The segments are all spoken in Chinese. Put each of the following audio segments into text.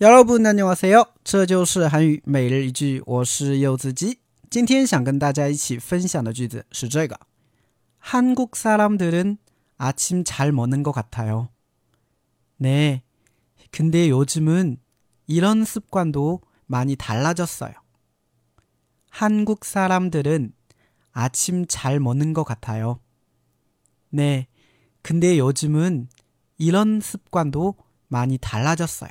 여러분 안녕하세요. 这就是韩语每日一句我是柚子鸡今天想跟大家一起分享的句子是这个 한국 사람들은 아침 잘 먹는 것 같아요. 네. 근데 요즘은 이런 습관도 많이 달라졌어요. 한국 사람들은 아침 잘 먹는 것 같아요. 네. 근데 요즘은 이런 습관도 많이 달라졌어요.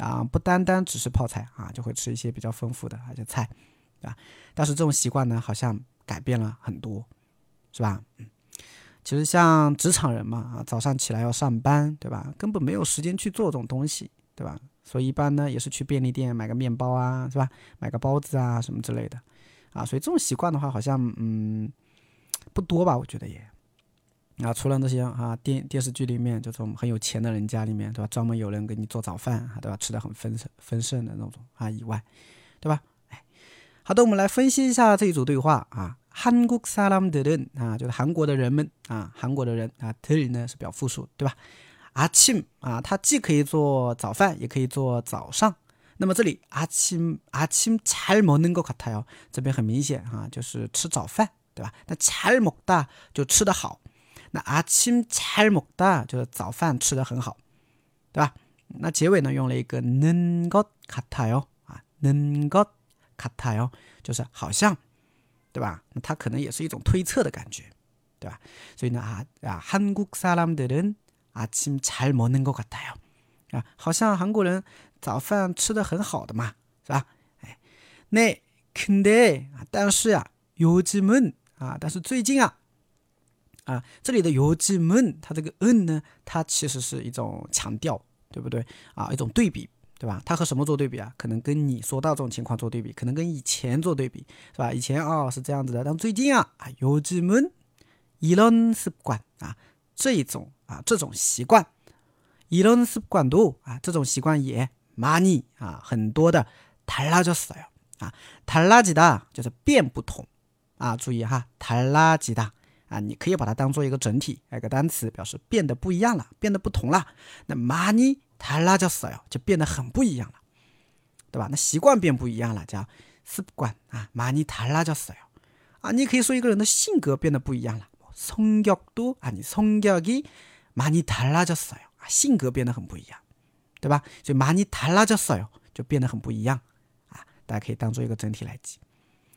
啊，不单单只是泡菜啊，就会吃一些比较丰富的而且菜，啊。但是这种习惯呢，好像改变了很多，是吧？嗯。其实像职场人嘛，啊，早上起来要上班，对吧？根本没有时间去做这种东西，对吧？所以一般呢，也是去便利店买个面包啊，是吧？买个包子啊，什么之类的，啊，所以这种习惯的话，好像嗯不多吧？我觉得也，啊，除了那些啊电电视剧里面这种很有钱的人家里面，对吧？专门有人给你做早饭，啊，对吧？吃的很丰盛丰盛的那种啊以外，对吧？哎，好的，我们来分析一下这一组对话啊。韩国사람들은啊，就是韩国的人们啊，韩国的人啊，들呢是表复数，对吧？아침啊，它既可以做早饭，也可以做早上。那么这里아침아침잘먹는것같아 요。 这边很明显啊，就是吃早饭，对吧？那잘먹다就吃得好。 那아침잘먹다就是早饭吃得很好，对吧？那结尾呢用了一个는것같아 요， 啊，는것같아 요， 就是好像。对吧？那它可能也是一种推测的感觉，对吧？所以呢啊啊，한국사람들은아침잘먹는것같아 요， 啊，好像韩国人早饭吃的很好的嘛，是吧？哎，那근데啊，但是啊，요즘은啊，但是最近啊， 啊，这里的요즘은它这个은呢，它其实是一种强调，对不对？啊，一种对比。对吧？它和什么做对比啊？可能跟你说到这种情况做对比，可能跟以前做对比，是吧？以前啊是这样子的，但最近啊啊，요즘은이런습관啊，这种啊这种习惯，이런습관도啊这种习惯也많이啊很多的달라졌어요啊，달라지다就是变不同啊，注意哈，달라지다 啊，你可以把它当做一个整体，一个单词表示变得不一样了，变得不同了。那많이太辣椒死了，就变得很不一样了，对吧？那习惯变不一样了，叫习惯啊。많이달라졌어요啊，你可以说一个人的性格变得不一样了。성격도아니성격이많이달라졌어요啊，性格变得很不一样，对吧？所以많이달라졌어요就变得很不一样啊。大家可以当做一个整体来记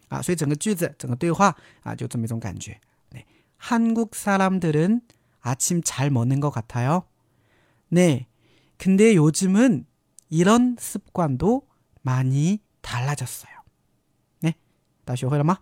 啊。所以整个句子、整个对话啊，就这么一种感觉。 한국 사람들은 아침 잘 먹는 것 같아요. 네. 근데 요즘은 이런 습관도 많이 달라졌어요. 네. 다시 오해라마.